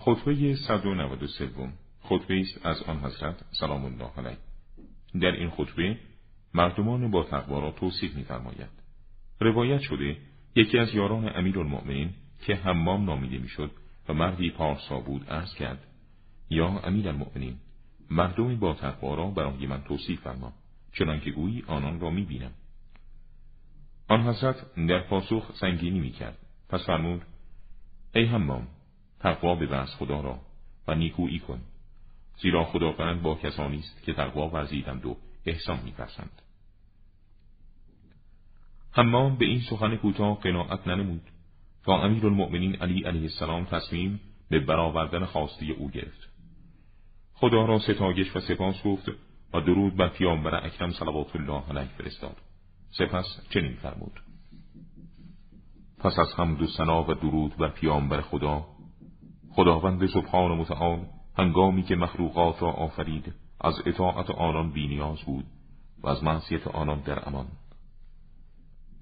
خطبه 193 خطبه است از آن حضرت سلام الله علیه. در این خطبه مردمان با تقوا را توصیف می‌فرماید. روایت شده یکی از یاران امیرالمؤمنین که حمام نامیده می‌شد و مردی پارسا بود عرض کرد یا امیرالمؤمنین مردمی با تقوا را برای من توصیف فرما چنانکه گویی آنان را می‌بینم. آن حضرت در پاسخ سنگینی می‌کرد. پس فرمود ای حمام تقوا به خدا را و نیکویی کن زیرا خداوند با کسانی است که تقوا ورزیدند و احسان میپسند حمام به این سخن کوتاه قناعت ننمود تا امیر المؤمنین علی علیه السلام تصمیم به برآوردن خواسته او گرفت. خدا را ستایش و سپاس گفت و درود بر پیامبر اکرم صلوات الله علیه فرستاد. سپس چنین فرمود. پس از حمد و سنا و درود بر پیامبر خدا خداوند سبحان متعال هنگامی که مخلوقات را آفرید از اطاعت آنان بینیاز بود و از معصیت آنان در امان.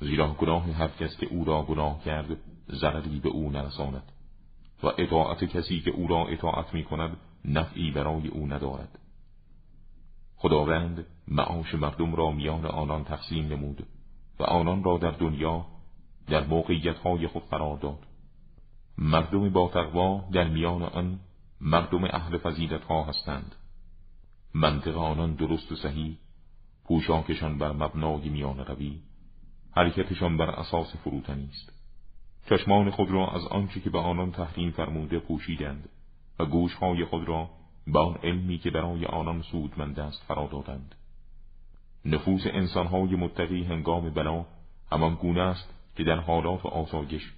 زیرا گناه هر کس که او را گناه کرد ضرری به او نرساند و اطاعت کسی که او را اطاعت می کند نفعی برای او ندارد. خداوند معاش مردم را میان آنان تقسیم نمود و آنان را در دنیا در موقعیت های خود قرار داد. مردم با تقوا در میان آن مردم اهل فضیلت ها هستند. منطق آنان درست و صحیح پوشاکشان بر مبنای میان روی حرکتشان بر اساس فروتنی است. چشمان خود را از آنچه که به آنان تحریم فرموده پوشیدند و گوشهای خود را به آن علمی که برای آنان سودمند است فرا دادند. نفوس انسانهای متقی هنگام بلا همان گونه است که در حالات آسایش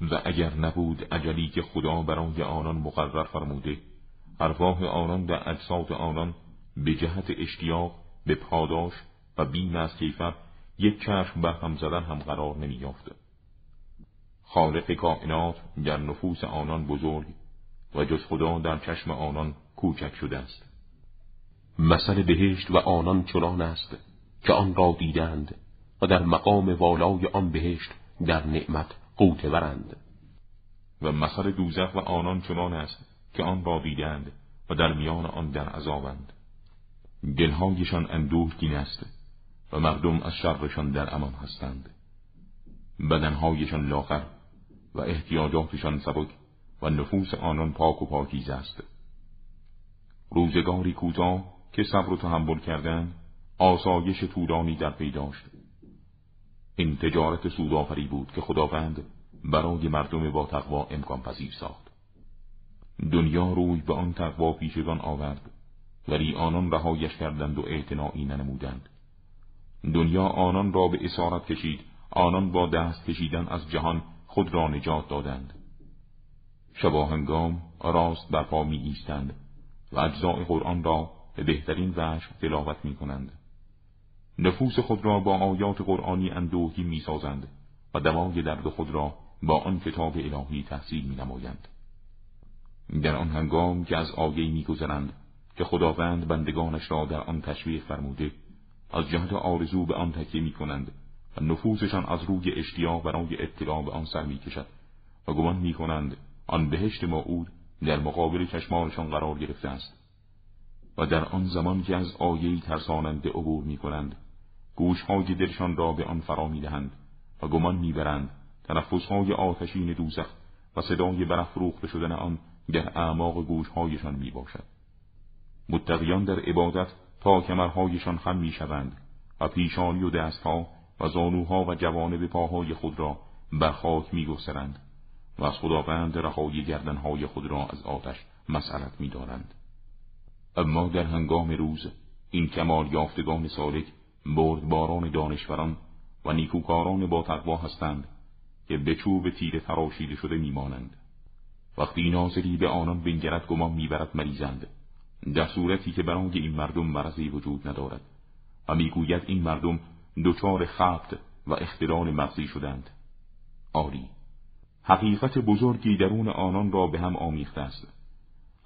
و اگر نبود اجلی که خدا برای آنان مقرر فرموده ارواح آنان در اجساد آنان به جهت اشتیاق به پاداش و بیم از کیفر یک چشم بر هم زدن هم قرار نمییافته خالق کائنات در نفوس آنان بزرگ و جز خدا در چشم آنان کوچک شده است. مثل بهشت و آنان چنان است که آن را دیدند و در مقام والای آن بهشت در نعمت قوته برند و مثل دوزخ و آنان چنان است که آن را دیدند و در میان آن در عذابند. دلهایشان اندوهگین است و مردم از شرشان در امان هستند. بدنهایشان لاغر و احتیاجاتشان سبک و نفوس آنان پاک و پاکیز است. روزگاری کوتاه که صبر و تحمل کردند آسایش طولانی در پیداشت این تجارت سودآفری بود که خداوند برای مردم با تقوا امکان پذیر ساخت. دنیا روی به آن تقوا پیشگان آورد ولی آنان رهایش کردند و اعتناعی ننمودند. دنیا آنان را به اسارت کشید آنان با دست کشیدن از جهان خود را نجات دادند. شباهنگام راست برپا می ایستند و اجزاء قرآن را به بهترین وجه تلاوت می کنند. نفوس خود را با آیات قرآنی اندوهی می سازند و دوای درد خود را با آن کتاب الهی تحصیل می نمایند. در آن هنگام که از آیه می گذرند که خداوند بندگانش را در آن تشویق فرموده از جهت آرزو به آن تکیه می کنند و نفوسشان از روی اشتیاق برای اطلاع به آن سر می کشد و گمان می کنند آن بهشت موعود در مقابل چشمانشان قرار گرفته است و در آن زمان که از آیه ترساننده عبور می کنند گوشهای دلشان را به آن فرا می دهند و گمان می برند تنفسهای آتشین دوزخ و صدای برافروخته شدن آن در اعماق گوشهایشان می باشد متقیان در عبادت تا کمرهایشان خم می شوند و پیشانی و دستها و زانوها و جوانب پاهای خود را بر خاک می گسرند و از خداوند رهایی گردنهای خود را از آتش مسئلت می دارند. اما در هنگام روز این کمال یافتگان سالک بردباران دانشوران و نیکوکاران با تقوا هستند که به چوب تیر تراشیده شده میمانند. وقتی ناظری به آنان بنگرد گمان می‌برد مریضند. در صورتی که برای این مردم مرضی وجود ندارد و می‌گوید این مردم دچار خفت و اختلال مغزی شدند. آری حقیقت بزرگی درون آنان را به هم آمیخته است.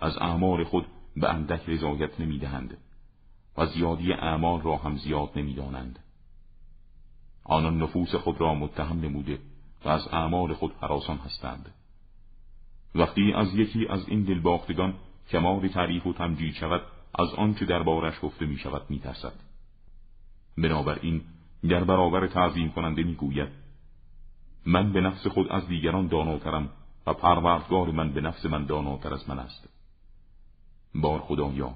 از اعمال خود به اندک رضایت نمی‌دهند. و زیادی اعمال را هم زیاد نمی‌دانند آنان نفوس خود را متهم نموده و از اعمال خود حراسان هستند وقتی از یکی از این دلباختگان کمال تعریف و تمجید شود از آنچه دربارش گفته می شود می ترسد. بنابراین در برابر تعظیم کننده می گوید من به نفس خود از دیگران داناترم و پروردگار من به نفس من داناتر از من است. بار خدایا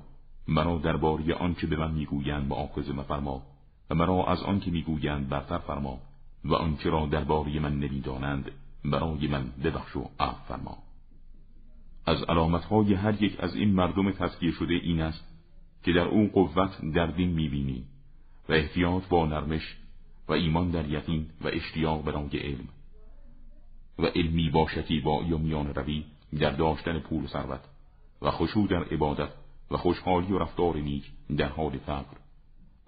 مرا درباره آنچه به من می‌گویند معاخذه مفرما و مرا از آنکه می‌گویند برتر فرما و آنچه را درباره من نمی‌دانند برای من ببخش و عفو فرما. از علامتهای هر یک از این مردم تسکیه شده این است که در او قوت در دین می‌بینی و احتیاط با نرمش و ایمان در یقین و اشتیاق برای علم و علمی با شکیبایی و میان روی در داشتن پول و ثروت و خشوع در عبادت و خوشحالی و رفتار نیک در حال فقر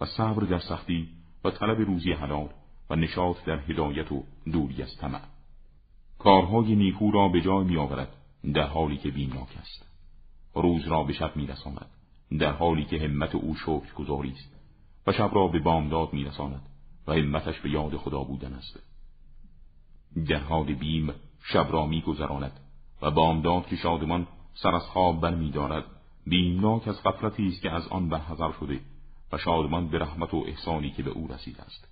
و صبر در سختی و طلب روزی حلال و نشاط در هدایت و دوری از طمع. کارهای نیکو را به جای می آورد در حالی که بیمناک است. روز را به شب می رساند در حالی که همت او شکر گذاری است و شب را به بامداد می رساند و همتش به یاد خدا بودن است. در حال بیم شب را می گذراند و بامداد که شادمان سر از خواب بر می دارد بیمناک از غفلتی است که از آن برحضر شده و شادمان به رحمت و احسانی که به او رسیده است.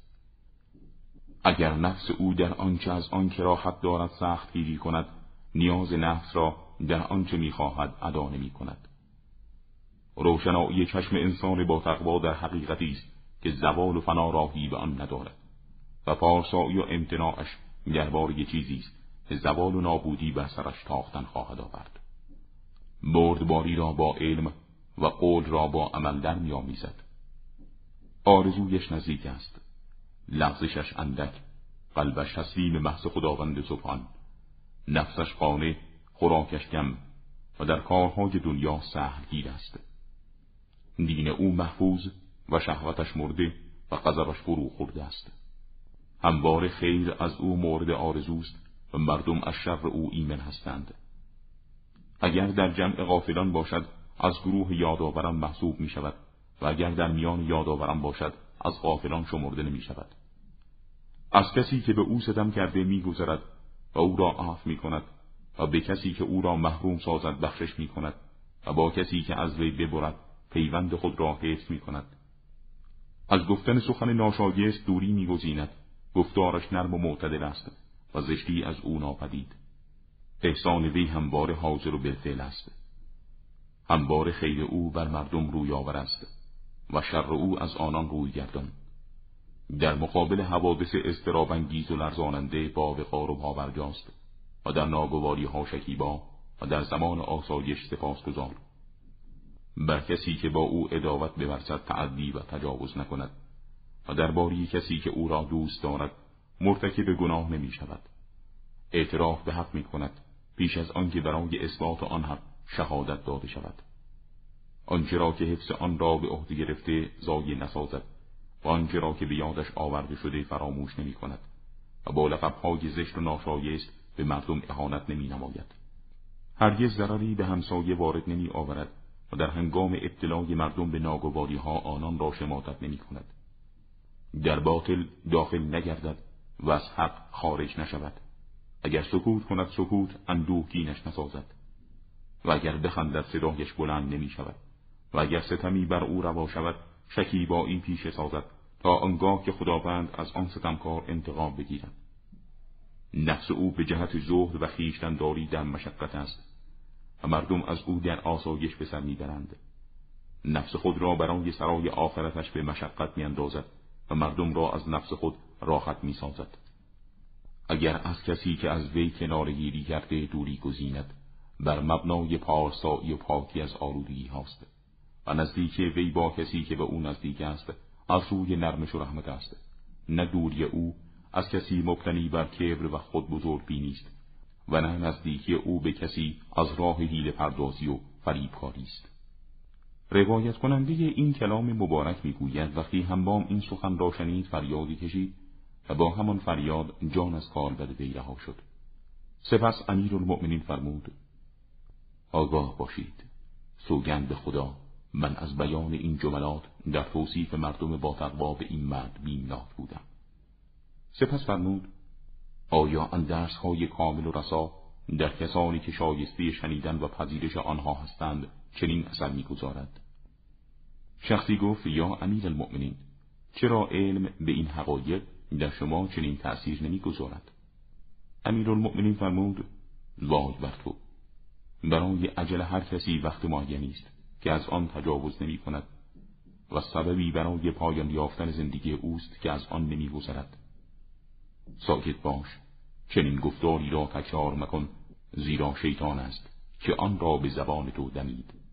اگر نفس او در آنچه از آن راحت دارد سخت گیری کند نیاز نفس را در آنچه می‌خواهد ادا نمی کند روشنایی چشم انسان با تقوا در حقیقتی است که زوال و فنا راهی به آن ندارد و پارسایی و امتناعش درباره چیزی است که زوال و نابودی بر سرش تاختن خواهد آورد. بردباری را با علم و قول را با عمل در میآمیزد آرزویش نزدیک است. لغزشش اندک قلبش تسلیم محض خداوند سبحان. نفسش قانه خوراکش کم و در کارهای دنیا گیر است. دین او محفوظ و شهوتش مرده و قذرش فرو خورده است. هموار خیر از او مورد آرزوست و مردم از شر او ایمن هستند. اگر در جمع غافلان باشد از گروه یادآوران محسوب می شود و اگر در میان یادآوران باشد از غافلان شمرده نمی شود از کسی که به او ستم کرده می گذرد و او را عفو می کند و به کسی که او را محروم سازد بخشش می کند و با کسی که از وی ببرد پیوند خود را حفظ می کند از گفتن سخن ناشایست دوری میگزیند. گفتارش نرم و معتدل است و زشتی از او ناپدید. احسان وی هموار حاضر و بالفعل است. هموار خیر او بر مردم روی آور است و شر او از آنان روی گردان. در مقابل حوادث استرابنگیز و لرزاننده با وقار و پاورجاست و در ناگواری ها شکیبا و در زمان آسایش سپاس گذار بر کسی که با او اداوت بورسد تعدی و تجاوز نکند و درباره کسی که او را دوست دارد مرتکب گناه نمی شود. اعتراف به حق می کند پیش از آنکه برای اثبات آن حق شهادت داده شود. آنچه را که حفظ آن را به عهده گرفته زایی نسازد و آنچه را که به یادش آورده شده فراموش نمی کند و با لقبهای زشت و ناشایست به مردم اهانت نمی نماید. هرگز ضرری به همسایه وارد نمی آورد و در هنگام ابتلای مردم به ناگواری ها آنان را شماتت نمی کند. در باطل داخل نگردد و از حق خارج نشود. اگر سکوت کند سکوت اندوهگینش نسازد و اگر بخندد صدایش بلند نمی شود و اگر ستمی بر او روا شود شکی با این پیش سازد تا آنگاه که خداوند از آن ستمکار انتقام بگیرد. نفس او به جهت زهد و خیشتنداری در مشقت است و مردم از او در آسایش به سر می‌برند. نفس خود را برای سرای آخرتش به مشقت میاندازد و مردم را از نفس خود راحت می‌سازد. اگر از کسی که از وی کنارگیری کرده دوری گزیند بر مبنای پارسایی و پاکی از آلودگی هاست. و نزدیک وی با کسی که به او نزدیک است از روی نرمش و رحمت است. نه دوری او از کسی مبتنی بر کبر و خود بزرگ بینیست و نه نزدیکی او به کسی از راه حیل پردازی و فریبکاری است. روایت کننده این کلام مبارک می‌گوید وقتی همبام این سخن را شنید فریادی کشید. و با همان فریاد جان از کالبد وی رها شد. سپس امیر المؤمنین فرمود آگاه باشید سوگند به خدا من از بیان این جملات در توصیف مردم با تقوا به این مرد بیمناک بودم. سپس فرمود آیا آن درس های کامل و رسا در کسانی که شایسته شنیدن و پذیرش آنها هستند چنین اثر می‌گذارد؟ شخصی گفت یا امیر المؤمنین چرا علم به این حقایق در شما چنین تأثیر نمی‌گذارد. امیر المؤمنین فرمود وای بر تو. برای عجل هر کسی وقت معینی است که از آن تجاوز نمی کند و سببی برای پایان یافتن زندگی اوست که از آن نمیگذرد. ساکت باش چنین گفتاری را تکرار مکن زیرا شیطان است که آن را به زبان تو دمید.